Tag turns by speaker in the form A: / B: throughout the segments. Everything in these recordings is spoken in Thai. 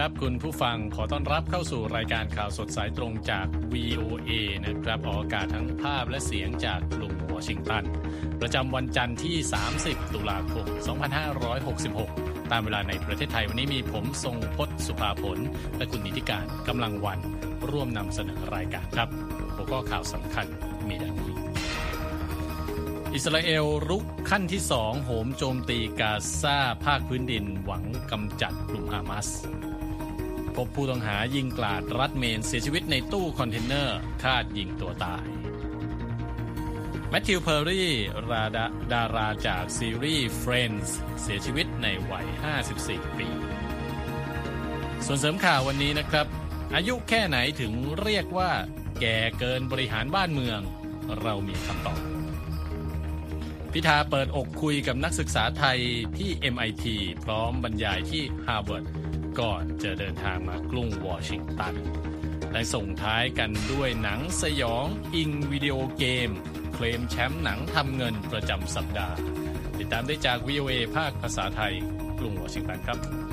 A: ครับคุณผู้ฟังขอต้อนรับเข้าสู่รายการข่าวสดสายตรงจาก VOA นะครับออกอากาศทั้งภาพและเสียงจากกรุงวอชิงตัน ประจำวันจันทร์ที่ 30 ตุลาคม 2566 ตามเวลาในประเทศไทยวันนี้มีผมทรงพศสุภาผล และคุณนิติการกำลังวันร่วมนำเสนอรายการครับหัวข้อข่าวสำคัญมีดังนี้อิสราเอลรุกขั้นที่สองโหมโจมตีกาซาภาคพื้นดินหวังกำจัดกลุ่มฮามาส พบผู้ต้องหายิงกราดรัฐเมนเสียชีวิตในตู้คอนเทนเนอร์คาดยิงตัวตาย แมทธิวเพอร์รี่ดาราดาราจากซีรีส์ Friends เสียชีวิตในวัย 54 ปี ส่วนเสริมข่าววันนี้นะครับ อายุแค่ไหนถึงเรียกว่า แก่เกินบริหารบ้านเมือง เรามีคำตอบพิธาเปิดอกคุยกับนักศึกษาไทยที่ MIT พร้อมบรรยายที่ Harvard ก่อนจะเดินทางมากรุงวอชิงตัน และส่งท้ายกันด้วยหนังสยองอิงวิดีโอเกม เคลมแชมป์หนังทำเงินประจำสัปดาห์ ติดตามได้จาก VOA ภาคภาษาไทยกรุงวอชิงตันครับ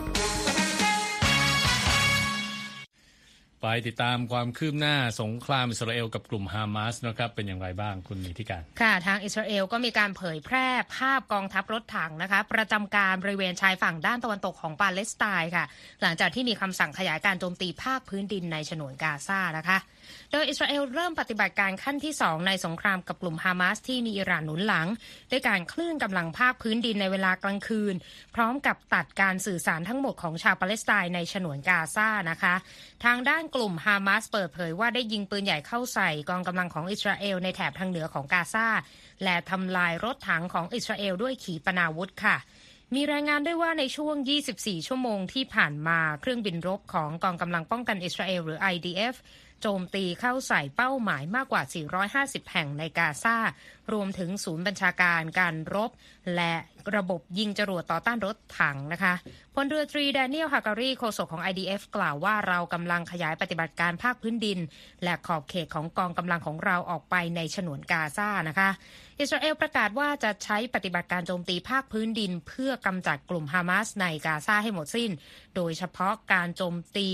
A: ไปติดตามความคืบหน้าสงครามอิสราเอลกับกลุ่มฮามาสนะครับเป็นอย่างไรบ้างคุณมีที่การ
B: ค่ะทางอิสราเอลก็มีการเผยแพร่ภาพกองทัพรถถังนะคะ ประจำการบริเวณชายฝั่งด้านตะวันตกของปาเลสไตน์ค่ะ หลังจากที่มีคำสั่งขยายการโจมตีภาคพื้นดินในฉนวนกาซานะคะ โดยอิสราเอลเริ่มปฏิบัติการขั้นที่ 2 ในสงครามกับกลุ่มฮามาสที่มีอิหร่านหนุนหลัง ด้วยการเคลื่อนกำลังภาคพื้นดินในเวลากลางคืน พร้อมกับตัดการสื่อสารทั้งหมดของชาวปาเลสไตน์ในฉนวนกาซานะคะ ทางด้านกลุ่มฮามาสเปิดเผยว่าได้ยิงปืนใหญ่เข้าใส่กองกำลังของอิสราเอลในแถบทางเหนือของกาซาและทำลายรถถังของอิสราเอลด้วยขีปนาวุธค่ะมีรายงานด้วยว่าในช่วง 24 ชั่วโมงที่ผ่านมา เครื่องบินรบของกองกำลังป้องกันอิสราเอลหรือ IDF โจมตีเข้าใส่เป้าหมายมากกว่า 450 แห่งในกาซา รวมถึงศูนย์บัญชาการการรบ และระบบยิงจรวดต่อต้านรถถังนะคะพลเรือตรีแดเนียลฮาการีโฆษกของ IDF กล่าวว่าเรากำลังขยายปฏิบัติการภาคพื้นดิน และขอบเขตของกองกำลังของเราออกไปในฉนวนกาซานะคะอิสราเอลประกาศว่าจะใช้ปฏิบัติการโจมตีภาคพื้นดิน เพื่อกำจัดกลุ่มฮามาสในกาซาให้หมดสิ้น โดยเฉพาะการโจมตี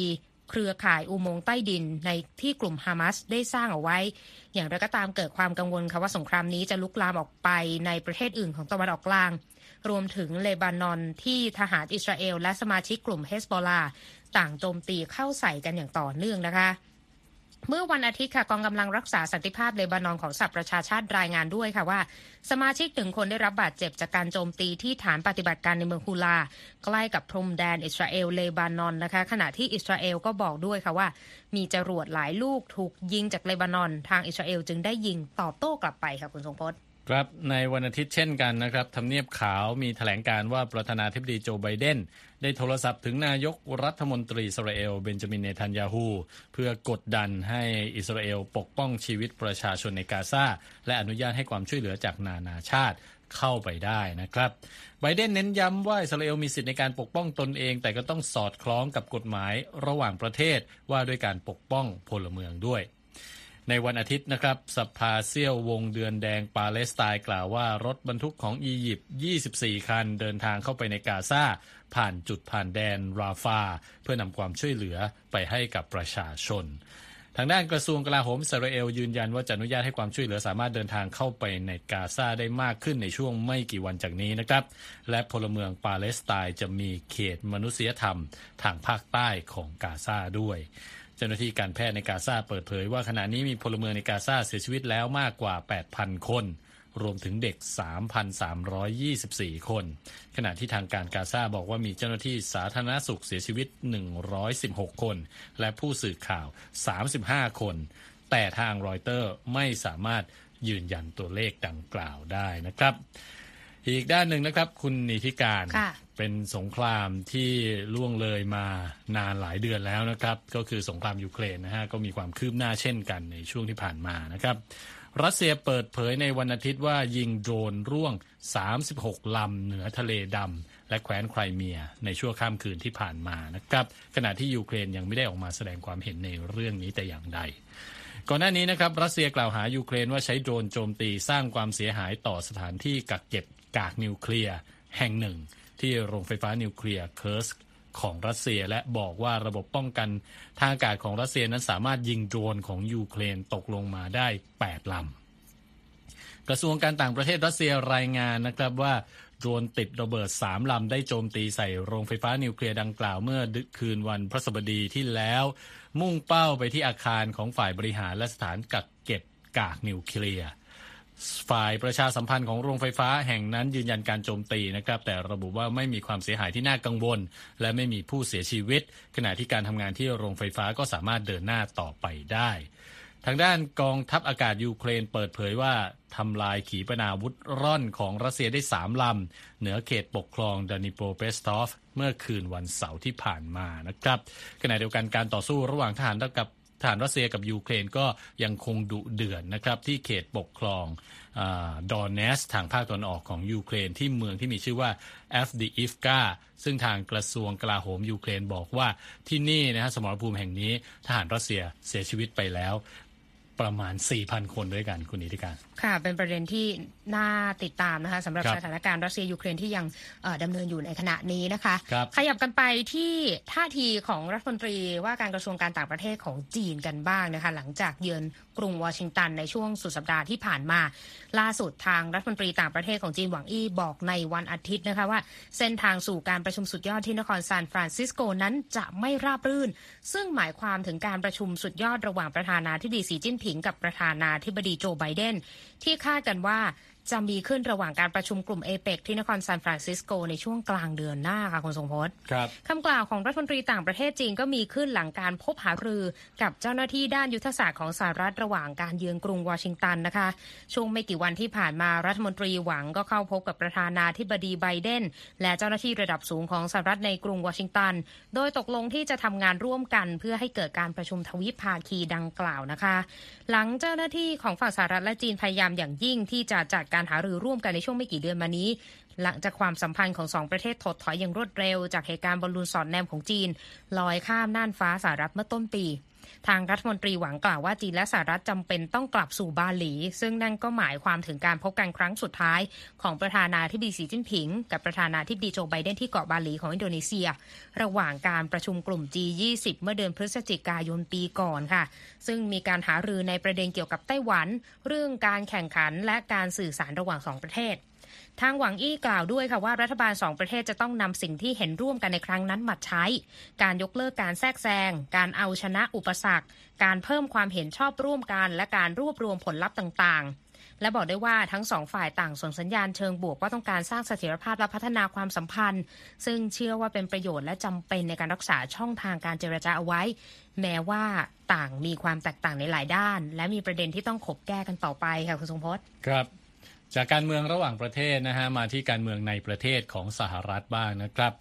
B: เครือข่ายอุโมงค์ใต้ดินในที่กลุ่มฮามาสได้สร้างเอาไว้ อย่างไรก็ตามเกิดความกังวลค่ะว่าสงครามนี้จะลุกลามออกไปในประเทศอื่นของตะวันออกกลาง รวมถึงเลบานอนที่ทหารอิสราเอล และสมาชิกกลุ่มเฮสบอลาต่างโจมตีเข้าใส่กันอย่างต่อเนื่องนะคะ เมื่อวันอาทิตย์ค่ะกองกำลังรักษาสันติภาพเลบานอนของสหประชาชาติรายงานด้วยค่ะว่า สมาชิกหนึ่งคนได้รับบาดเจ็บจากการโจมตีที่ฐานปฏิบัติการในเมืองฮูลา ใกล้กับพรมแดนอิสราเอลเลบานอนนะคะ ขณะที่อิสราเอลก็บอกด้วยค่ะว่า มีจรวดหลายลูกถูกยิงจากเลบานอน ทางอิสราเอลจึงได้ยิงตอบโต้กลับไปค่ะคุณทรงพจน์
A: ครับในวันอาทิตย์เช่นกันนะครับทำเนียบขาวมีแถลงการว่าประธานาธิบดีโจไบเดน ได้โทรศัพท์ถึงนายกรัฐมนตรีอิสราเอลเบนจามินเนทันยาฮูเพื่อกดดันให้อิสราเอลปกป้องชีวิตประชาชนในกาซาและอนุญาตให้ความช่วยเหลือจากนานาชาติเข้าไปได้นะครับไบเดนเน้นย้ำว่าอิสราเอลมีสิทธิในการปกป้องตนเอง แต่ก็ต้องสอดคล้องกับกฎหมายระหว่างประเทศว่าด้วยการปกป้องพลเมืองด้วยในวันอาทิตย์นะครับสภาเซี่ยววงเดือนแดงปาเลสไตน์กล่าวว่ารถบรรทุกของอียิปต์ 24 คันเดินทางเข้าไปในกาซา ผ่านจุดผ่านแดนราฟา เพื่อนำความช่วยเหลือไปให้กับประชาชนทางด้านกระทรวงกลาโหมอิสราเอลยืนยันว่าจะอนุญาตให้ความช่วยเหลือสามารถเดินทางเข้าไปในกาซาได้มากขึ้นในช่วงไม่กี่วันจากนี้นะครับ และพลเมืองปาเลสไตน์จะมีเขตมนุษยธรรมทางภาคใต้ของกาซาด้วย เจ้าหน้าที่การแพทย์ในกาซาเปิดเผยว่าขณะนี้มีพลเมืองในกาซาเสียชีวิตแล้วมากกว่า 8,000 คน รวมถึงเด็ก 3,324 คน ขณะที่ทางการกาซาบอกว่ามีเจ้าหน้าที่สาธารณสุขเสียชีวิต 116 คน และผู้สื่อข่าว 35 คน แต่ทางรอยเตอร์ไม่สามารถยืนยันตัวเลขดังกล่าวได้นะครับ อีกด้านหนึ่งนะครับ คุณนิธิการ
B: ค่ะ
A: เป็นสงครามที่ล่วงเลยมานานหลายเดือนแล้วนะครับ ก็คือสงครามยูเครนนะฮะก็มีความคืบหน้าเช่นกันในช่วงที่ผ่านมานะครับ รัสเซียเปิดเผยในวันอาทิตย์ว่ายิงโดรนร่วง 36 ลำเหนือทะเลดำและแคว้นไครเมียในชั่วข้ามคืนที่ผ่านมานะครับขณะที่ยูเครนยังไม่ได้ออกมาแสดงความเห็นในเรื่องนี้แต่อย่างใด ก่อนหน้านี้นะครับรัสเซียกล่าวหายูเครนว่าใช้โดรนโจมตีสร้างความเสียหายต่อสถานที่กักเก็บกากนิวเคลียร์แห่งหนึ่ง ที่โรงไฟฟ้านิวเคลียร์เคิร์สก์ ของรัสเซีย และบอกว่าระบบป้องกันทางอากาศของรัสเซียนั้นสามารถยิงโดรนของยูเครนตกลงมาได้ 8ลำกระทรวงการต่างประเทศรัสเซียรายงานนะครับว่าโดรนติดระเบิด 3 ลำได้โจมตีใส่โรงไฟฟ้านิวเคลียร์ดังกล่าวเมื่อคืนวันพฤหัสบดีที่แล้ว มุ่งเป้าไปที่อาคารของฝ่ายบริหารและสถานกักเก็บกากนิวเคลียร์ ฝ่ายประชาสัมพันธ์ของโรงไฟฟ้าแห่งนั้นยืนยันการโจมตีนะครับ แต่ระบุว่าไม่มีความเสียหายที่น่ากังวล และไม่มีผู้เสียชีวิต ขณะที่การทำงานที่โรงไฟฟ้าก็สามารถเดินหน้าต่อไปได้ ทางด้านกองทัพอากาศยูเครนเปิดเผยว่าทำลายขีปนาวุธร่อนของรัสเซียได้สามลำ เหนือเขตปกครองดนีโปรเปตรอฟสก์เมื่อคืนวันเสาร์ที่ผ่านมานะครับขณะเดียวกันการต่อสู้ระหว่างทหารกับ ทหารรัสเซียกับยูเครนก็ยังคงดุเดือดนะครับที่เขตปกครองโดเนตสก์ ทางภาคตะวันออกของยูเครนที่เมืองที่มีชื่อว่าอัฟดีอิฟกาซึ่งทางกระทรวงกลาโหมยูเครนบอกว่าที่นี่นะฮะสมรภูมิแห่งนี้ทหารรัสเซียเสียชีวิตไปแล้วประมาณ 4,000 คนด้วยกันคุณนิติการ
B: ค่ะ เป็นประเด็นที่ น่าติดตามนะคะสำหรับสถานการณ์รัสเซียยูเครนที่ยังดำเนินอยู่ในขณะนี้นะคะคขยับกันไปที่ท่าทีของรัฐมนตรีว่าการกระทรวงการต่างประเทศของจีนกันบ้างนะคะหลังจากเยือนกรุงวอชิงตันในช่วงสุดสัปดาห์ที่ผ่านมา ล่าสุดทางรัฐมนตรีต่างประเทศของจีนหวังอี้บอกในวันอาทิตย์นะคะว่า เส้นทางสู่การประชุมสุดยอดที่นครซานฟรานซิสโกนั้นจะไม่ราบรื่น ซึ่งหมายความถึงการประชุมสุดยอดระหว่างประธานาธิบดีสีจิ้นผิงกับประธานาธิบดีโจไบเดนที่คาดกันว่าจะมีขึ้นระหว่างการประชุมกลุ่มเอเปกที่นครซานฟรานซิสโกในช่วงกลางเดือนหน้าค่ะคุณทรงพจน์
A: ครับ
B: คำกล่าวของรัฐมนตรีต่างประเทศจีนก็มีขึ้นหลังการพบหารือกับเจ้าหน้าที่ด้านยุทธศาสตร์ของสหรัฐระหว่างการเยือนกรุงวอชิงตันนะคะ ช่วงไม่กี่วันที่ผ่านมารัฐมนตรีหวังก็เข้าพบกับประธานาธิบดีไบเดนและเจ้าหน้าที่ระดับสูงของสหรัฐในกรุงวอชิงตัน โดยตกลงที่จะทำงานร่วมกัน เพื่อให้เกิดการประชุมทวิภาคีดังกล่าวนะคะ หลังเจ้าหน้าที่ของฝั่งสหรัฐและจีนพยายามอย่างยิ่งที่จะจัดการการหารือร่วมกันในช่วงไม่กี่เดือนมานี้ หลังจากความสัมพันธ์ของสองประเทศถดถอยอย่างรวดเร็ว จากเหตุการณ์บอลลูนสอดแนมของจีน ลอยข้ามน่านฟ้าสหรัฐเมื่อต้นปีทางรัฐมนตรีหวังกล่าวว่าจีนและสหรัฐจำเป็นต้องกลับสู่บาหลี ซึ่งนั่นก็หมายความถึงการพบกันครั้งสุดท้าย ของประธานาธิบดีสีจิ้นผิง กับประธานาธิบดีโจไบเดนที่เกาะบาหลีของอินโดนีเซีย ระหว่างการประชุมกลุ่ม G20 เมื่อเดือนพฤศจิกายนปีก่อนค่ะ ซึ่งมีการหารือในประเด็นเกี่ยวกับไต้หวัน เรื่องการแข่งขันและการสื่อสารระหว่างสองประเทศ ทางหวังอี้กล่าวด้วยค่ะว่ารัฐบาลสองประเทศจะต้องนำสิ่งที่เห็นร่วมกันในครั้งนั้นมาใช้ การยกเลิกการแทรกแซง การเอาชนะอุปสรรค การเพิ่มความเห็นชอบร่วมกัน และการรวบรวมผลลัพธ์ต่างๆ และบอกได้ว่าทั้งสองฝ่ายต่างส่งสัญญาณเชิงบวกว่าต้องการสร้างเสถียรภาพและพัฒนาความสัมพันธ์ ซึ่งเชื่อว่าเป็นประโยชน์และจำเป็นในการรักษาช่องทางการเจรจาเอาไว้ แม้ว่าต่างมีความแตกต่างในหลายด้าน และมีประเด็นที่ต้องขบแก้กันต่อไปค่ะคุณทรงพจน์
A: ครับ จากการเมืองระหว่างประเทศนะฮะมาที่การเมืองในประเทศของสหรัฐบ้างนะครับ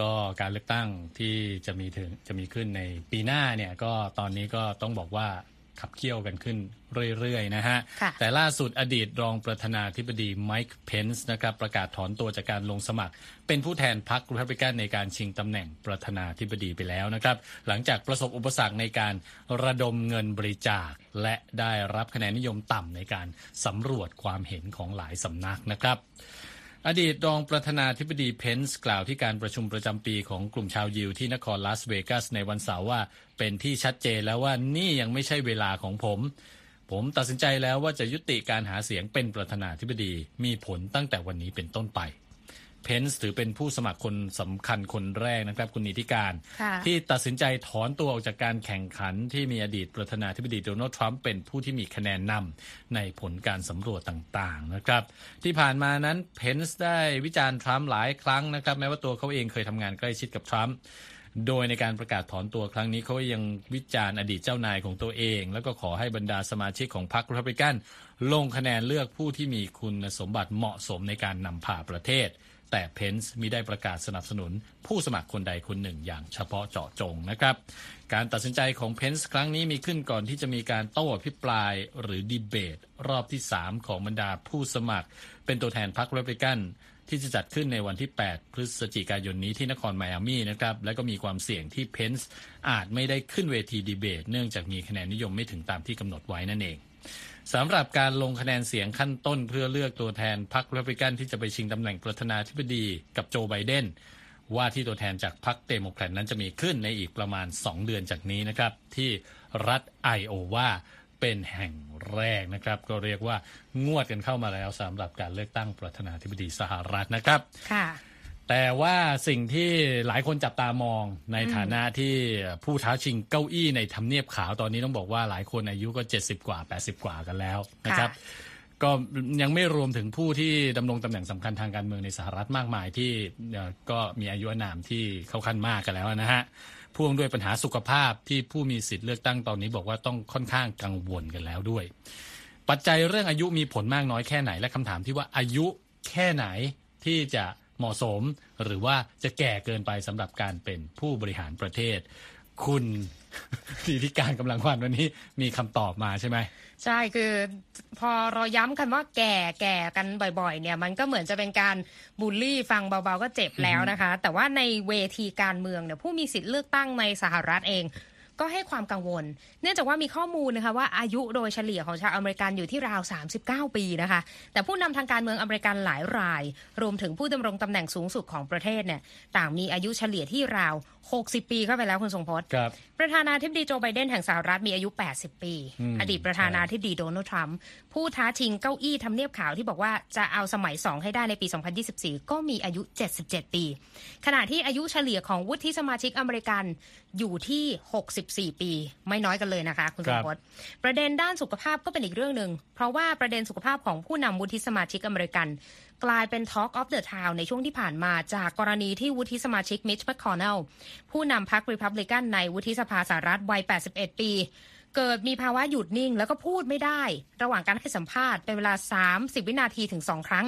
A: ก็การเลือกตั้งที่จะมีถึงจะมีขึ้นในปีหน้าเนี่ยก็ตอนนี้ก็ต้องบอกว่า ขับเคี่ยวกันขึ้นเรื่อยๆนะฮะ แต่ล่าสุดอดีตรองประธานาธิบดีไมค์เพนส์นะครับประกาศถอนตัวจากการลงสมัคร เป็นผู้แทนพรรครีพับลิกันในการชิงตำแหน่งประธานาธิบดีไปแล้วนะครับ หลังจากประสบอุปสรรคในการระดมเงินบริจาค และได้รับคะแนนนิยมต่ำในการสำรวจความเห็นของหลายสำนักนะครับ อดีตรองประธานาธิบดีเพนส์กล่าวที่การประชุมประจำปีของกลุ่มชาวยิวที่นครลาสเวกัสในวันเสาร์ว่า เป็นที่ชัดเจนแล้วว่านี่ยังไม่ใช่เวลาของผม ผมตัดสินใจแล้วว่าจะยุติการหาเสียงเป็นประธานาธิบดีมีผลตั้งแต่วันนี้เป็นต้นไป เพนส์ถือเป็นผู้สมัครคนสำคัญคนแรกนะครับ คุณนิติการ ที่ตัดสินใจถอนตัวออกจากการแข่งขันที่มีอดีตประธานาธิบดีโดนัลด์ทรัมป์เป็นผู้ที่มีคะแนนนำในผลการสำรวจต่างๆนะครับ ที่ผ่านมานั้นเพนส์ได้วิจารณ์ทรัมป์หลายครั้งนะครับ แม้ว่าตัวเขาเองเคยทำงานใกล้ชิดกับทรัมป์โดยในการประกาศถอนตัวครั้งนี้เขายังวิจารณ์อดีตเจ้านายของตัวเอง แล้วก็ขอให้บรรดาสมาชิกของพรรครีพับลิกันลงคะแนนเลือกผู้ที่มีคุณสมบัติเหมาะสมในการนำพาประเทศ แต่เพนส์มิได้ประกาศสนับสนุนผู้สมัครคนใดคนหนึ่งอย่างเฉพาะเจาะจงนะครับ การตัดสินใจของเพนส์ครั้งนี้มีขึ้นก่อนที่จะมีการโต้อภิปรายหรือดีเบต รอบที่ 3 ของบรรดาผู้สมัคร เป็นตัวแทนพรรครีพับลิกันที่จะจัดขึ้นในวันที่ 8 พฤศจิกายนนี้ที่นครไมอามี่นะครับ และก็มีความเสี่ยงที่เพนส์อาจไม่ได้ขึ้นเวทีดีเบต เนื่องจากมีคะแนนนิยมไม่ถึงตามที่กำหนดไว้นั่นเอง สำหรับการลงคะแนนเสียงขั้นต้นเพื่อเลือกตัวแทนพรรครีพับลิกันที่จะไปชิงตำแหน่งประธานาธิบดีกับโจไบเดนว่าที่ตัวแทนจากพรรคเดโมแครตนั้นจะมีขึ้นในอีกประมาณ 2 เดือนจากนี้นะครับ ที่รัฐไอโอวาเป็นแห่งแรกนะครับ ก็เรียกว่างวดกันเข้ามาแล้วสำหรับการเลือกตั้งประธานาธิบดีสหรัฐนะครับ
B: ค่ะ
A: แต่ว่าสิ่งที่หลายคนจับตามองในฐานะที่ผู้ท้าชิงเก้าอี้ในทำเนียบขาวตอนนี้ต้องบอกว่าหลายคนอายุก็ 70 กว่า 80 กว่ากันแล้วนะครับ ก็ยังไม่รวมถึงผู้ที่ดำรงตำแหน่งสำคัญทางการเมืองในสหรัฐมากมายที่ก็มีอายุอนามที่เข้าขั้นมากกันแล้วนะฮะพ่วงด้วยปัญหาสุขภาพที่ผู้มีสิทธิ์เลือกตั้งตอนนี้บอกว่าต้องค่อนข้างกังวลกันแล้วด้วย ปัจจัยเรื่องอายุมีผลมากน้อยแค่ไหนและคำถามที่ว่าอายุแค่ไหนที่จะ เหมาะสม หรือว่าจะแก่เกินไปสำหรับการเป็นผู้บริหารประเทศ คุณทีที่การกำลังวันวันนี้มีคำตอบมาใช่ไหม
B: ใช่คือพอเราย้ำกันว่าแก่แก่กันบ่อยๆ เนี่ยมันก็เหมือนจะเป็นการบูลลี่ฟังเบาๆก็เจ็บแล้วนะคะ แต่ว่าในเวทีการเมืองเนี่ยผู้มีสิทธิ์เลือกตั้งในสหรัฐเอง ก็ให้ความกังวล เนื่องจากว่ามีข้อมูลนะคะว่าอายุโดยเฉลี่ยของชาวอเมริกันอยู่ที่ราว 39 ปีนะคะ แต่ผู้นำทางการเมืองอเมริกันหลายราย รวมถึงผู้ดำรงตำแหน่งสูงสุดของประเทศเนี่ยต่างมีอายุเฉลี่ยที่ราว 60 ปีเข้าไปแล้วคุณทรงพจน์ประธานาธิบดีโจไบเดนแห่งสหรัฐมีอายุ 80 ปี อดีตประธานาธิบดีโดนัลด์ทรัมป์ผู้ท้าชิงเก้าอี้ทำเนียบขาวที่บอกว่าจะเอาสมัย 2 ให้ได้ในปี 2024 ก็มีอายุ 77 ปี ขณะที่อายุเฉลี่ยของวุฒิสมาชิกอเมริกันอยู่ที่64ปี ไม่น้อยกันเลยนะคะ คุณสมพศประเด็นด้านสุขภาพก็เป็นอีกเรื่องหนึ่ง เพราะว่าประเด็นสุขภาพของผู้นำวุฒิสมาชิกอเมริกัน กลายเป็น Talk of the Town ในช่วงที่ผ่านมาจากกรณีที่วุฒิสมาชิกมิชแมคคอนเนลผู้นำพรรครีพับลิกันในวุฒิสภาสหรัฐวัย 81 ปี เกิดมีภาวะหยุดนิ่งแล้วก็พูดไม่ได้ ระหว่างการให้สัมภาษณ์เป็นเวลา 30 วินาทีถึง 2 ครั้ง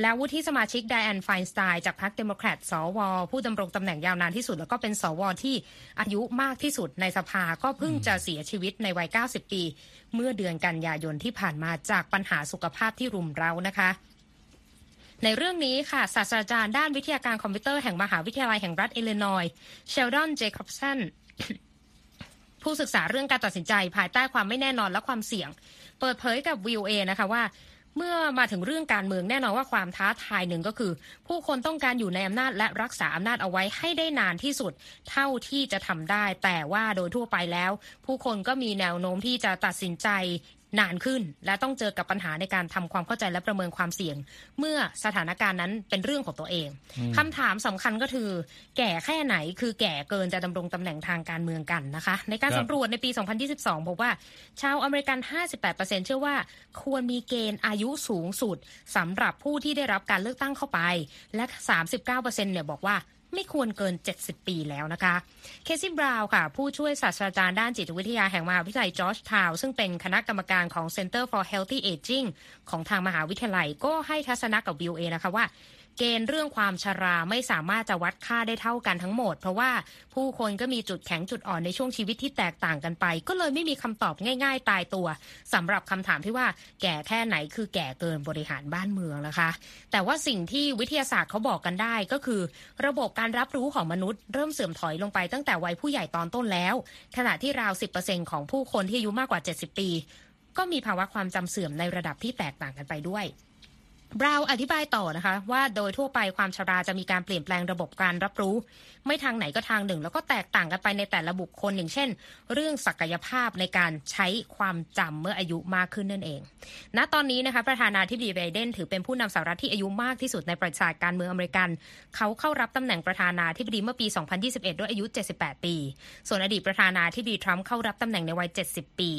B: แล้ววุฒิสมาชิกไดแอนไฟน์สไตน์จากพรรคเดโมแครตสว ผู้ดำรงตำแหน่งยาวนานที่สุด แล้วก็เป็นสวที่อายุมากที่สุดในสภาก็เพิ่งจะเสียชีวิตในวัย 90 ปี เมื่อเดือนกันยายนที่ผ่านมาจากปัญหาสุขภาพที่รุมเร้านะคะในเรื่องนี้ค่ะ ศาสตราจารย์ด้านวิทยาการคอมพิวเตอร์แห่งมหาวิทยาลัยแห่งรัฐอิลลินอยส์เชลดอนเจคอบสัน ผู้ศึกษาเรื่องการตัดสินใจภายใต้ความไม่แน่นอนและความเสี่ยง เปิดเผยกับวิวเอนะคะว่าเมื่อมาถึงเรื่องการเมืองแน่นอนว่าความท้าทายหนึ่งก็คือ ผู้คนต้องการอยู่ในอำนาจและรักษาอำนาจเอาไว้ให้ได้นานที่สุด เท่าที่จะทำได้ แต่ว่าโดยทั่วไปแล้ว ผู้คนก็มีแนวโน้มที่จะตัดสินใจ นานขึ้น และต้องเจอกับปัญหาในการทำความเข้าใจและประเมินความเสี่ยง เมื่อสถานการณ์นั้นเป็นเรื่องของตัวเองคำถามสำคัญก็คือ แก่แค่ไหนคือแก่เกินจะดำรงตำแหน่งทางการเมืองกันนะคะ ในการสำรวจในปี 2022พบว่า ชาวอเมริกัน 58%เชื่อว่าควรมีเกณฑ์อายุสูงสุดสำหรับผู้ที่ได้รับการเลือกตั้งเข้าไป และ 39%เนี่ยบอกว่า ไม่ควรเกิน 70 ปีแล้วนะคะ เคซี่บราว์ค่ะ ผู้ช่วยศาสตราจารย์ด้านจิตวิทยาแห่งมหาวิทยาลัยจอร์จทาวซึ่งเป็นคณะกรรมการของ Center for Healthy Aging ของทางมหาวิทยาลัยก็ให้ทัศนะกับวิวเอนะคะว่า เกณฑ์เรื่องความชราไม่สามารถจะวัดค่าได้เท่ากันทั้งหมด เพราะว่าผู้คนก็มีจุดแข็งจุดอ่อนในช่วงชีวิตที่แตกต่างกันไป ก็เลยไม่มีคำตอบง่าย ๆ ตายตัวสำหรับคำถามที่ว่าแก่แค่ไหนคือแก่เกินบริหารบ้านเมืองนะคะ แต่ว่าสิ่งที่วิทยาศาสตร์เขาบอกกันได้ก็คือ ระบบการรับรู้ของมนุษย์เริ่มเสื่อมถอยลงไปตั้งแต่วัยผู้ใหญ่ตอนต้นแล้ว ขณะที่ราว 10%ของผู้คนที่อายุมากกว่า 70 ปี ก็มีภาวะความจำเสื่อมในระดับที่แตกต่างกันไปด้วย บราวอธิบายต่อนะคะ ว่าโดยทั่วไปความชราจะมีการเปลี่ยนแปลงระบบการรับรู้ ไม่ทางไหนก็ทางหนึ่ง แล้วก็แตกต่างกันไปในแต่ละบุคคลอย่างเช่น เรื่องศักยภาพในการใช้ความจำเมื่ออายุมากขึ้นนั่นเอง ณตอนนี้นะคะประธานาธิบดีไบเดนถือเป็นผู้นำสหรัฐที่อายุมากที่สุดในประวัติศาสตร์การเมืองอเมริกัน เขาเข้ารับตำแหน่งประธานาธิบดีเมื่อปี 2021 ด้วยอายุ 78 ปี ส่วนอดีตประธานาธิบดีทรัมป์เข้ารับตำแหน่งในวัย 70 ปี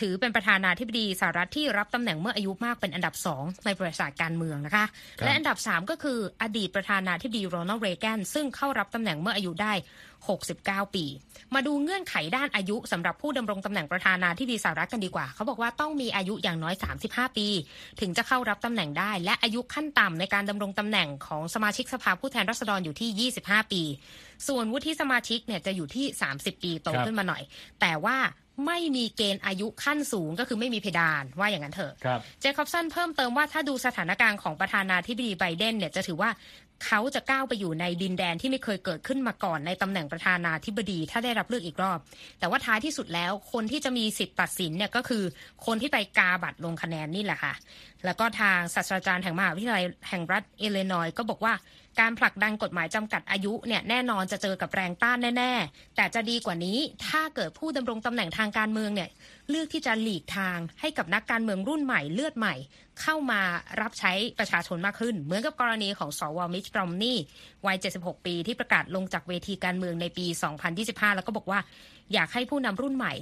B: ถือเป็นประธานาธิบดีสหรัฐที่รับตำแหน่งเมื่ออายุมากเป็นอันดับสองในประวัติศาสตร์การเมืองนะคะ และอันดับสามก็คืออดีตประธานาธิบดีโรนัลด์เรแกนซึ่งเข้ารับตำแหน่งเมื่ออายุได้ 69 ปี มาดูเงื่อนไขด้านอายุสำหรับผู้ดำรงตำแหน่งประธานาธิบดีสหรัฐกันดีกว่า เขาบอกว่าต้องมีอายุอย่างน้อย 35 ปี ถึงจะเข้ารับตำแหน่งได้ และอายุขั้นต่ำในการดำรงตำแหน่งของสมาชิกสภาผู้แทนราษฎรอยู่ที่ 25 ปี ส่วนวุฒิสมาชิกเนี่ยจะอยู่ที่ 30 ปีโตขึ้นมาหน่อย แต่ว่า ไม่มีเกณฑ์อายุขั้นสูงก็คือไม่มีเพดานว่าอย่างนั้นเถอะเจคอบสันเพิ่มเติมว่าถ้าดูสถานการณ์ของประธานาธิบดีไบเดนเนี่ยจะถือว่าเขาจะก้าวไปอยู่ในดินแดนที่ไม่เคยเกิดขึ้นมาก่อนในตำแหน่งประธานาธิบดีถ้าได้รับเลือกอีกรอบ แต่ว่าท้ายที่สุดแล้วคนที่จะมีสิทธิ์ตัดสินเนี่ยก็คือคนที่ไปกาบัตรลงคะแนนนี่แหละค่ะ แล้วก็ทางศาสตราจารย์แห่งมหาวิทยาลัยแห่งรัฐอิลลินอยก็บอกว่า การผลักดันกฎหมายจำกัดอายุเนี่ยแน่นอนจะเจอกับแรงต้านแน่ ๆ แต่จะดีกว่านี้ถ้าเกิดผู้ดำรงตำแหน่งทางการเมืองเนี่ยเลือกที่จะหลีกทางให้กับนักการเมืองรุ่นใหม่เลือดใหม่ เข้ามารับใช้ประชาชนมากขึ้น เหมือนกับกรณีของสวมิชบรอมนี่วัย 76 ปีที่ประกาศลงจากเวทีการเมืองในปี 2025 แล้วก็บอกว่าอยากให้ผู้นำรุ่นใหม่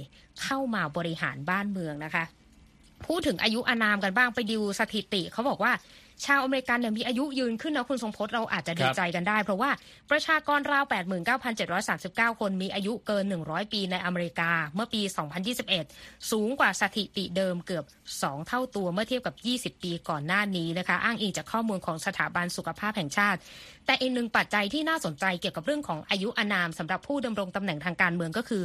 B: เข้ามาบริหารบ้านเมืองนะคะ พูดถึงอายุอานามกันบ้างไปดูสถิติเขาบอกว่า ชาวอเมริกันเนี่ยมีอายุยืนขึ้นนะคุณทรงพจน์เราอาจจะดีใจกันได้ เพราะว่าประชากรราว 89,739 คนมีอายุเกิน 100 ปีในอเมริกาเมื่อปี 2021 สูงกว่าสถิติเดิมเกือบ 2 เท่าตัวเมื่อเทียบกับ 20 ปีก่อนหน้านี้นะคะ อ้างอิงจากข้อมูลของสถาบันสุขภาพแห่งชาติ แต่อีกหนึ่งปัจจัยที่น่าสนใจเกี่ยวกับเรื่องของอายุอานามสำหรับผู้ดำรงตำแหน่งทางการเมืองก็คือ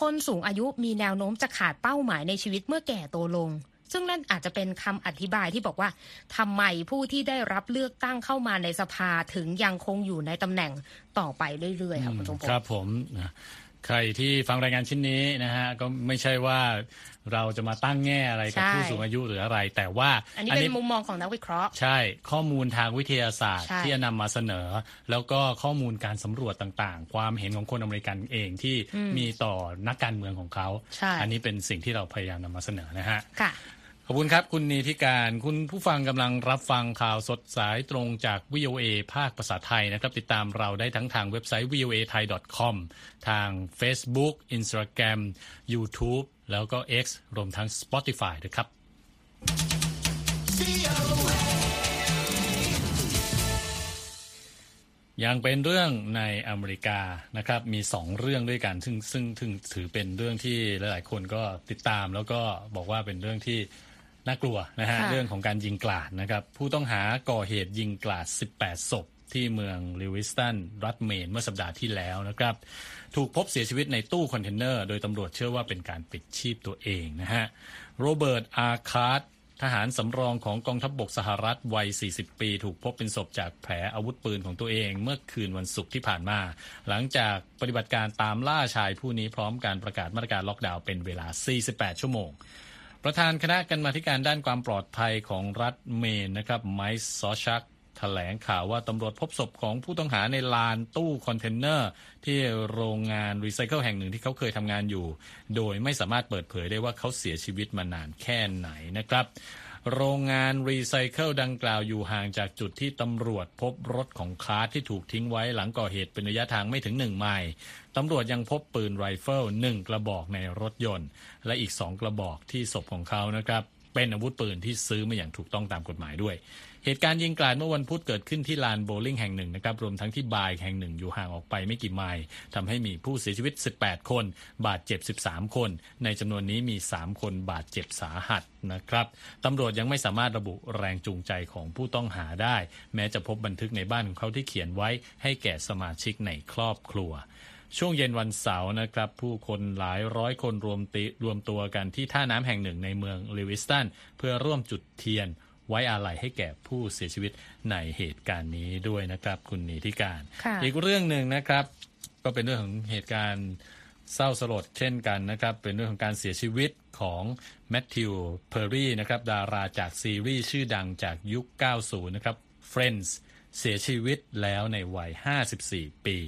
B: คนสูงอายุมีแนวโน้มจะขาดเป้าหมายในชีวิตเมื่อแก่ตัวลง ซึ่งนั่นอาจจะเป็นคำอธิบายที่บอกว่าทำไมผู้ที่ได้รับเลือกตั้งเข้ามาในสภาถึงยังคงอยู่ในตำแหน่งต่อไปเรื่อยๆครับคุณสมพงศ์
A: ครับผมใครที่ฟังรายงานชิ้นนี้นะฮะก็ไม่ใช่ว่าเราจะมาตั้งแง่อะไรกับผู้สูงอายุหรืออะไร แต่ว่า
B: อันนี้เป็นมุมมองของนักวิเคราะห์
A: ใช่ข้อมูลทางวิทยาศาสตร์ที่จะนำมาเสนอ แล้วก็ข้อมูลการสำรวจต่างๆ ความเห็นของคนอเมริกันเองที่มีต่อนักการเมืองของเขา อันนี้เป็นสิ่งที่เราพยายามนำมาเสนอนะฮะ ขอบคุณครับ คุณนีทิการ คุณผู้ฟังกำลังรับฟังข่าวสดสายตรงจาก VOA ภาคภาษาไทยนะครับ ติดตามเราได้ทั้งทางเว็บไซต์ voa thai com ทาง Facebook Instagram YouTube แล้วก็ X รวมทั้ง Spotify ด้วยครับ ยังเป็นเรื่องในอเมริกานะครับ มีสองเรื่องด้วยกัน ซึ่งซึ่งถือเป็นเรื่องที่หลาย ๆ คนก็ติดตามแล้วก็บอกว่าเป็นเรื่องที่ น่ากลัวนะฮะเรื่องของการยิงกลาดนะครับผู้ต้องหาก่อเหตุยิงกลาด 18 ศพที่เมืองลิวิสตันรัฐเมนเมื่อสัปดาห์ที่แล้วนะครับ ถูกพบเสียชีวิตในตู้คอนเทนเนอร์ โดยตำรวจเชื่อว่าเป็นการปิดชีพตัวเองนะฮะโรเบิร์ตอาคาร์ดทหารสำรองของกองทัพบกสหรัฐวัย 40 ปี ถูกพบเป็นศพจากแผลอาวุธปืนของตัวเอง เมื่อคืนวันศุกร์ที่ผ่านมา หลังจากปฏิบัติการตามล่าชายผู้นี้พร้อมการประกาศมาตรการล็อกดาวน์เป็นเวลา 48 ชั่วโมง ประธานคณะกรรมการด้านความปลอดภัยของรัฐเมนนะครับไมค์ซอชักแถลงข่าวว่าตำรวจพบศพของผู้ต้องหาในลานตู้คอนเทนเนอร์ ที่โรงงานรีไซเคิลแห่งหนึ่งที่เขาเคยทำงานอยู่ โดยไม่สามารถเปิดเผยได้ว่าเขาเสียชีวิตมานานแค่ไหนนะครับ โรงงานรีไซเคิลดังกล่าวอยู่ห่างจากจุดที่ตำรวจพบรถของคาร์ดที่ถูกทิ้งไว้หลังก่อเหตุเป็นระยะทางไม่ถึงหนึ่งไมล์ตำรวจยังพบปืนไรเฟิลหนึ่งกระบอกในรถยนต์ และอีกสองกระบอกที่ศพของเขานะครับ เป็นอาวุธปืนที่ซื้อมาอย่างถูกต้องตามกฎหมายด้วย เหตุการณ์ยิงกราดเมื่อวันพุธเกิดขึ้นที่ลานโบลิ่งแห่งหนึ่งนะครับรวมทั้งที่บาร์แห่งหนึ่งอยู่ห่างออกไปไม่กี่ไมล์ทำให้มีผู้เสียชีวิต 18 คน บาดเจ็บ 13 คน ในจำนวนนี้มี 3 คนบาดเจ็บสาหัสนะครับตำรวจยังไม่สามารถระบุแรงจูงใจของผู้ต้องหาได้ แม้จะพบบันทึกในบ้านของเขาที่เขียนไว้ให้แก่สมาชิกในครอบครัวช่วงเย็นวันเสาร์นะครับ ผู้คนหลายร้อยคนรวมติรวมตัวกันที่ท่าน้ำแห่งหนึ่งในเมืองลิวิสตันเพื่อร่วมจุดเทียน ไว้อาลัยให้แก่ผู้เสียชีวิตในเหตุการณ์นี้ด้วยนะครับ คุณนีทิการ อีกเรื่องหนึ่งนะครับ ก็เป็นเรื่องของเหตุการณ์เศร้าสลดเช่นกันนะครับ เป็นเรื่องของการเสียชีวิตของแมทธิวเพอร์รี่นะครับดาราจากซีรีส์ชื่อดังจากยุค 90 นะครับ Friends เสียชีวิตแล้วในวัย 54 ปี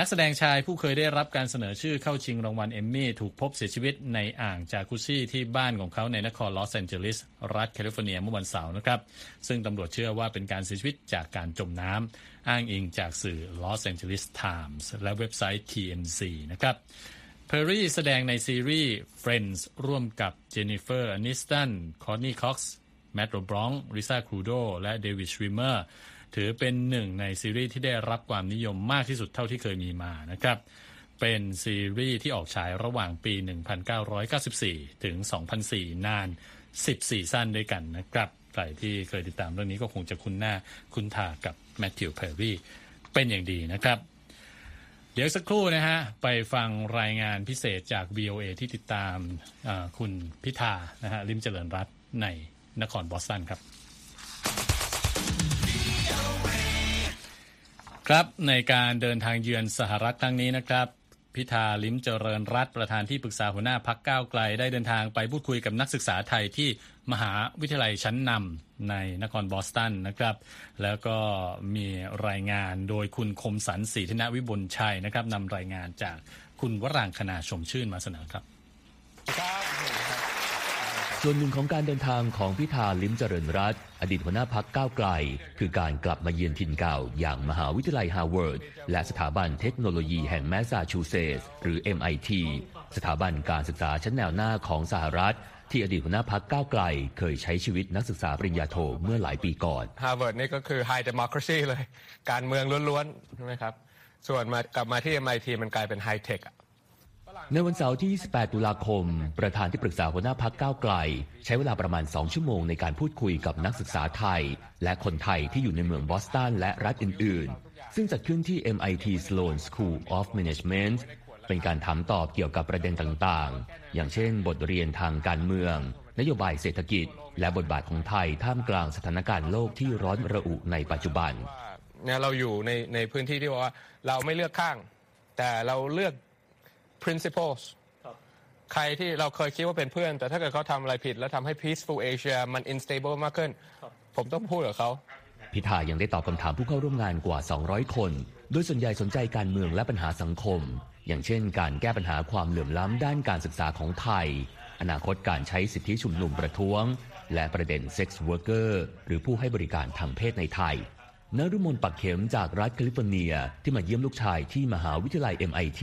A: นักแสดงชายผู้เคยได้รับการเสนอชื่อเข้าชิงรางวัลเอมมี่ถูกพบเสียชีวิตในอ่างจากุซี่ที่บ้านของเขาในนครลอสแอนเจลิส รัฐแคลิฟอร์เนียเมื่อวันเสาร์นะครับ ซึ่งตำรวจเชื่อว่าเป็นการเสียชีวิตจากการจมน้ำอ้างอิงจากสื่อลอสแอนเจลิสไทมส์และเว็บไซต์ TMZ นะครับเพอร์รี่แสดงในซีรีส์ Friends ร่วมกับเจนนิเฟอร์อนิสตันคอร์ทนีย์ค็อกซ์แมตต์เลอบลังก์ลิซ่าคูโดรว์และเดวิดชวิมเมอร์ ถือเป็นหนึ่งในซีรีส์ที่ได้รับความนิยมมากที่สุดเท่าที่เคยมีมานะครับ เป็นซีรีส์ที่ออกฉายระหว่างปี 1994 ถึง 2004 นาน 10 ซีซั่นด้วยกันนะครับใครที่เคยติดตามเรื่องนี้ก็คงจะคุ้นหน้าคุ้นตากับแมทธิวเพอร์รี่เป็นอย่างดีนะครับเดี๋ยวสักครู่นะฮะ ไปฟังรายงานพิเศษจาก VOA ที่ติดตามคุณพิธานะฮะลิ้มเจริญรัตน์ในนครบอสตันครับ ครับในการเดินทางเยือนสหรัฐครั้งนี้นะครับ พิธาลิ้มเจริญรัตน์ประธานที่ปรึกษาหัวหน้าพรรคก้าวไกล ได้เดินทางไปพูดคุยกับนักศึกษาไทยที่มหาวิทยาลัยชั้นนำในนครบอสตันนะครับ แล้วก็มีรายงานโดยคุณคมสันศรีธนวิบุญชัยนะครับนำรายงานจากคุณวรางคณาชมชื่นมาเสนอครับ
C: ส่วนหนึ่งของการเดินทางของพิธาลิ้มเจริญรัตน์อดีตหัวหน้าพรรคก้าวไกล คือการกลับมาเยือนถิ่นเก่า อย่างมหาวิทยาลัยฮาร์วาร์ด และสถาบันเทคโนโลยีแห่งแมสซาชูเซตส์หรือ MIT สถาบันการศึกษาชั้นแนวหน้าของสหรัฐ ที่อดีตหัวหน้าพรรคก้าวไกล เคยใช้ชีวิตนักศึกษาปริญญาโทเมื่อหลายปีก่อน
D: ฮาร์วาร์ดนี่ก็คือ High Democracy เลย การเมืองล้วนๆใช่ไหมครับส่วนมากลับมาที่ MIT มันกลายเป็น High Tech อะ
C: ในวันเสาร์ที่ 28 ตุลาคม ประธานที่ปรึกษาหัวหน้าพรรคก้าวไกล ใช้เวลาประมาณ 2 ชั่วโมงในการพูดคุยกับนักศึกษาไทย และคนไทยที่อยู่ในเมืองบอสตันและรัฐอื่น ๆ ซึ่งจัดขึ้นที่ MIT Sloan School of Management เป็นการถามตอบเกี่ยวกับประเด็นต่างๆ อย่างเช่น บทเรียนทางการเมือง นโยบายเศรษฐกิจ และบทบาทของไทยท่ามกลางสถานการณ์โลกที่ร้อนระอุในปัจจุบัน
D: เนี่ยเราอยู่ในในพื้นที่ที่ว่าเราไม่เลือกข้าง แต่เราเลือก principles ใครที่เราเคยคิดว่าเป็นเพื่อน แต่ถ้าเกิดเขาทำอะไรผิด แล้วทำให้ peaceful Asia มัน unstable มากขึ้น ผมต้องพูดกับเขา
C: พิธายังได้ตอบคำถามผู้เข้าร่วมงานกว่า 200 คน โดยส่วนใหญ่สนใจการเมืองและปัญหาสังคม อย่างเช่น การแก้ปัญหาความเหลื่อมล้ำด้านการศึกษาของไทย อนาคตการใช้สิทธิชุมนุมประท้วง และประเด็น sex worker หรือผู้ให้บริการทางเพศในไทย นรุมนปักเข็มจากรัฐแคลิฟอร์เนียที่มาเยี่ยมลูกชายที่มหาวิทยาลัย MIT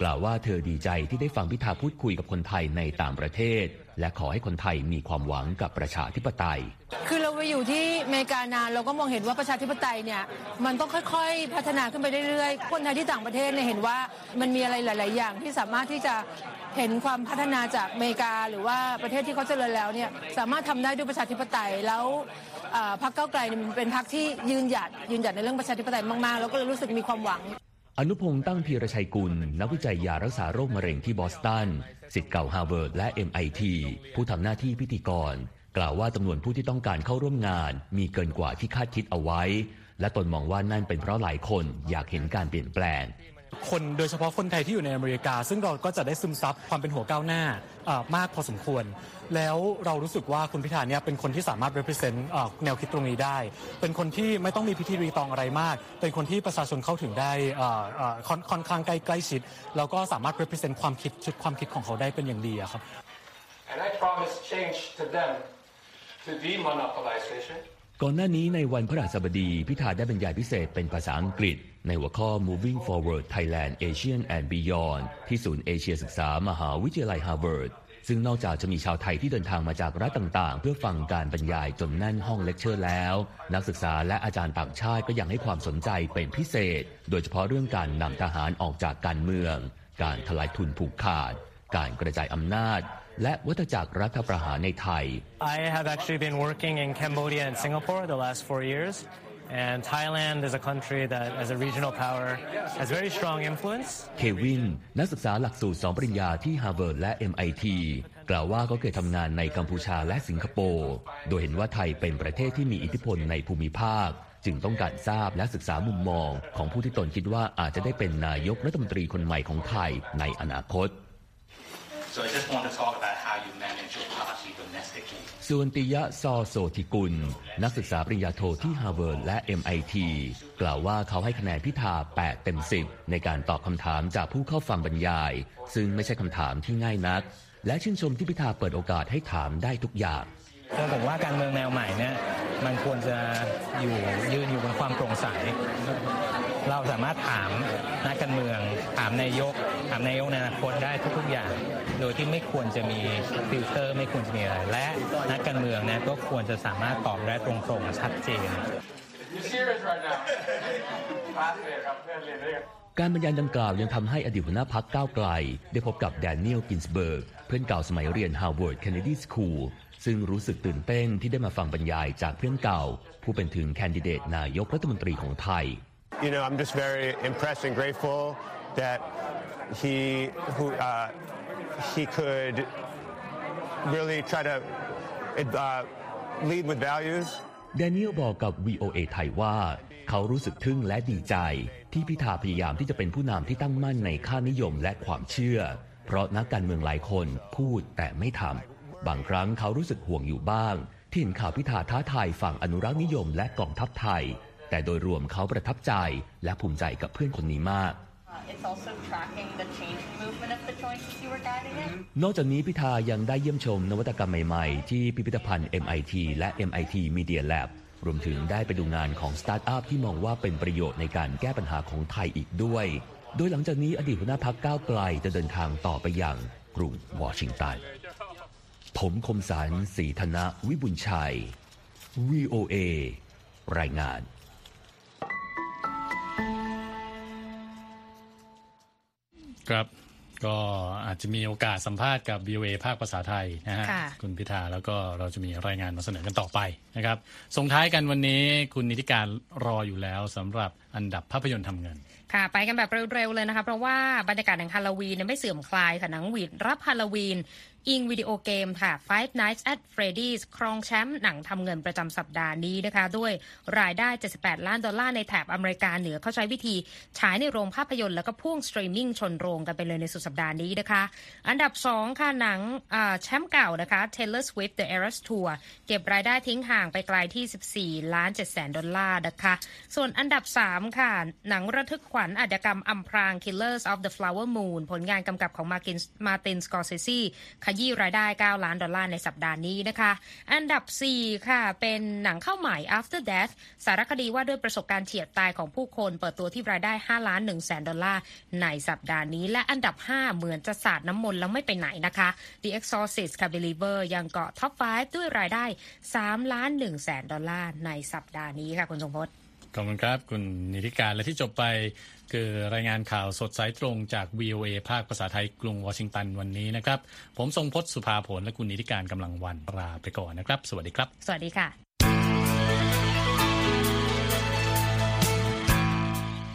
C: กล่าวว่าเธอดีใจที่ได้ฟังพิธาพูดคุยกับคนไทยในต่างประเทศ และขอให้คนไทยมีความหวังกับประชาธิปไตย
E: ไปอยู่ที่อเมริกานานเราก็มองเห็นว่าประชาธิปไตยเนี่ยมันต้องค่อยๆ พัฒนาขึ้นไปเรื่อยๆ คนไทยที่ต่างประเทศเนี่ยเห็นว่ามันมีอะไรหลาย ๆ อย่างที่สามารถที่จะเห็นความพัฒนาจากอเมริกาหรือว่าประเทศที่เขาเจริญแล้วเนี่ยสามารถทำได้ด้วยประชาธิปไตยแล้วพรรคเก้าไกลเนี่ยมันเป็นพรรคที่ยืนหยัดยืนหยัดในเรื่องประชาธิปไตยมากๆ แล้วก็เลยรู้สึกมีความหวัง
C: อนุพงศ์ตั้งพีรชัยกุล นักวิจัยยารักษาโรคมะเร็งที่บอสตันศิษย์เก่าฮาร์วาร์ดและ MIT ผู้ทำหน้าที่พิธีกร กล่าวว่าจำนวนผู้ที่ต้องการเข้าร่วมงาน มีเกินกว่าที่คาดคิดเอาไว้ และตนมองว่านั่นเป็นเพราะหลายคนอยากเห็นการเปลี่ยนแปลง
F: คนโดยเฉพาะคนไทยที่อยู่ในอเมริกา ซึ่งเราก็จะได้ซึมซับความเป็นหัวก้าวหน้าเอ่อมากพอสมควร แล้วเรารู้สึกว่าคุณพิธาเนี่ยเป็นคนที่สามารถ represent เอ่อแนวคิดตรงนี้ได้ เป็นคนที่ไม่ต้องมีพิธีรีตองอะไรมาก เป็นคนที่ประชาชนเข้าถึงได้เอ่อเอ่อค่อนค่อนข้างใกล้ใกล้ชิด แล้วก็สามารถ represent ความคิดชุดความคิดของเขาได้เป็นอย่างดีอะครับ
G: And I promise change to them to demonopolization.
C: ก่อนหน้านี้ในวันพฤหัสบดีพิธาได้บรรยายพิเศษเป็นภาษาอังกฤษ ในหัวข้อ Moving Forward Thailand ASEAN and Beyond ที่ศูนย์เอเชียศึกษามหาวิทยาลัยฮาร์วาร์ดซึ่งนอกจากจะมีชาวไทยที่เดินทางมาจากรัฐต่างๆ เพื่อฟังการบรรยายจนแน่นห้องเลคเชอร์แล้ว นักศึกษาและอาจารย์ต่างชาติก็ยังให้ความสนใจเป็นพิเศษ โดยเฉพาะเรื่องการนำทหารออกจากการเมือง การทลายทุนผูกขาด การกระจายอำนาจ และวัฏจักรรัฐประหารในไทย
H: I have actually been working in Cambodia and Singapore the last four years. And Thailand is a country that, as a regional power, has very strong influence.
C: เควินนักศึกษาหลักสูตรสองปริญญาที่ฮาร์วาร์ดและ MIT กล่าวว่าเขาเคยทำงานในกัมพูชาและสิงคโปร์โดยเห็นว่าไทยเป็นประเทศที่มีอิทธิพลในภูมิภาคจึงต้องการทราบและศึกษามุมมอง ของผู้ที่ตนคิดว่าอาจจะได้เป็นนายกรัฐมนตรีคนใหม่ของไทยในอนาคต
G: So I just want to talk about how you manage your policy domestically.
C: ส่วนติยะซอโสธิกุล นักศึกษาปริญญาโทที่ฮาร์วาร์ดและ MIT กล่าวว่าเขาให้คะแนนพิธา 8 เต็ม 10 ในการตอบคำถามจากผู้เข้าฟังบรรยาย ซึ่งไม่ใช่คำถามที่ง่ายนัก และชื่นชมที่พิธาเปิดโอกาสให้ถามได้ทุกอย่าง
H: คือผมว่าการเมืองแนวใหม่เนี่ยมันควรจะอยู่ยืนอยู่บนความโปร่งใส เราสามารถถามนักการเมือง ถามนายก ถามนายกในอนาคตได้ทุก ๆ อย่าง โดยที่ไม่ควรจะมีฟิลเตอร์ ไม่ควรจะมีอะไร และนักการเมืองเนี่ยก็ควรจะสามารถตอบได้ตรงๆชัดเจน
G: กา
C: รบรรยายดังกล่าวยังทำให้อดีตหัวหน้าพรรคก้าวไกล ได้พบกับแดเนียลกินสเบิร์ก เพื่อนเก่าสมัยเรียน Harvard Kennedy School ซึ่งรู้สึกตื่นเต้นที่ได้มาฟังบรรยายจากเพื่อนเก่า ผู้เป็นถึงแคนดิเดตนายกรัฐมนตรีของไทย
I: you know, I'm just very impressed and grateful that he who uh, he could really try to uh, lead with values.
C: แดเนียลบอกกับ VOA ไทยว่า เขารู้สึกทึ่งและดีใจ ที่พิธาพยายามที่จะเป็นผู้นำที่ตั้งมั่นในค่านิยมและความเชื่อ เพราะนักการเมืองหลายคนพูดแต่ไม่ทำบางครั้งเขารู้สึกห่วงอยู่บ้างที่เห็นข่าวพิธาท้าทายฝั่งอนุรักษ์นิยมและกองทัพไทย แต่โดยรวมเขาประทับใจและภูมิใจกับเพื่อนคนนี้มาก
J: It's also tracking the change movement of the choices you were guiding it.
C: นอกจากนี้พิธายังได้เยี่ยมชมนวัตกรรมใหม่ ๆ ที่พิพิธภัณฑ์ MIT และ MIT Media Lab รวมถึงได้ไปดูงานของสตาร์ทอัพที่มองว่าเป็นประโยชน์ในการแก้ปัญหาของไทยอีกด้วย โดยหลังจากนี้อดีตหัวหน้าพักก้าวไกลจะเดินทางต่อไปยังกรุงวอชิงตัน ผมคมสารสีธนะวิบุญชัย VOA รายงาน
A: ครับก็อาจจะมีโอกาสสัมภาษณ์กับ VOA ภาคภาษาไทยนะฮะ
B: ค่ะ
A: คุณพิธาแล้วก็เราจะมีรายงานมาเสนอกันต่อไปนะครับส่งท้ายกันวันนี้คุณนิติการรออยู่แล้วสำหรับอันดับภาพยนตร์ทำเงิน
B: ค่ะไปกันแบบเร็วๆเลยนะคะเพราะว่าบรรยากาศแห่งฮาโลวีนเนี่ยไม่เสื่อมคลายค่ะหนังหวีดรับฮาโลวีน อิงวิดีโอเกมค่ะ Five Nights at Freddy's ครองแชมป์หนังทำเงินประจำสัปดาห์นี้นะคะ ด้วยรายได้ 78 ล้านดอลลาร์ในแถบอเมริกาเหนือเขาใช้วิธีฉายในโรงภาพยนตร์แล้วก็พ่วงสตรีมมิ่งชนโรงกันไปเลยในสุดสัปดาห์นี้นะคะ อันดับ 2 ค่ะหนังแชมป์เก่านะคะ Taylor Swift The Eras Tour เก็บรายได้ทิ้งห่างไปไกลที่ 14 ล้าน7แสนดอลลาร์นะคะ ส่วนอันดับ 3 ค่ะ หนังระทึกขวัญอาชญากรรมอำพราง Killers of the Flower Moon ผลงานกำกับของมาขยี้รายได้ 9 ล้านดอลลาร์ในสัปดาห์นี้นะคะ อันดับ 4 ค่ะ เป็นหนังเข้าใหม่ After Death สารคดีว่าด้วยประสบการณ์เฉียดตายของผู้คนเปิดตัวที่รายได้ 5 ล้าน1แสนดอลลาร์ในสัปดาห์นี้ และอันดับ 5 เหมือนจะสาดน้ำมนต์แล้วไม่ไปไหนนะคะ The Exorcist ค่ะ Believer ยังเกาะท็อป 5 ด้วยรายได้ 3 ล้าน1แสนดอลลาร์ในสัปดาห์นี้ค่ะคุณทรงพจน์
A: ขอบคุณครับ คุณนิติการและที่จบไปคือรายงานข่าวสดสายตรงจาก VOA ภาคภาษาไทยกรุงวอชิงตันวันนี้นะครับ ผมทรงพจน์สุภาผลและคุณนิติการกำลังวันลาไปก่อนนะครับ สวัสดีครับ
B: สวัสดีค่ะ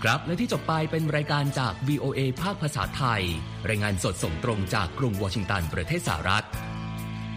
C: ครับและที่จบไปเป็นรายการจาก VOA ภาคภาษาไทย รายงานสดส่งตรงจากกรุงวอชิงตันประเทศสหรัฐ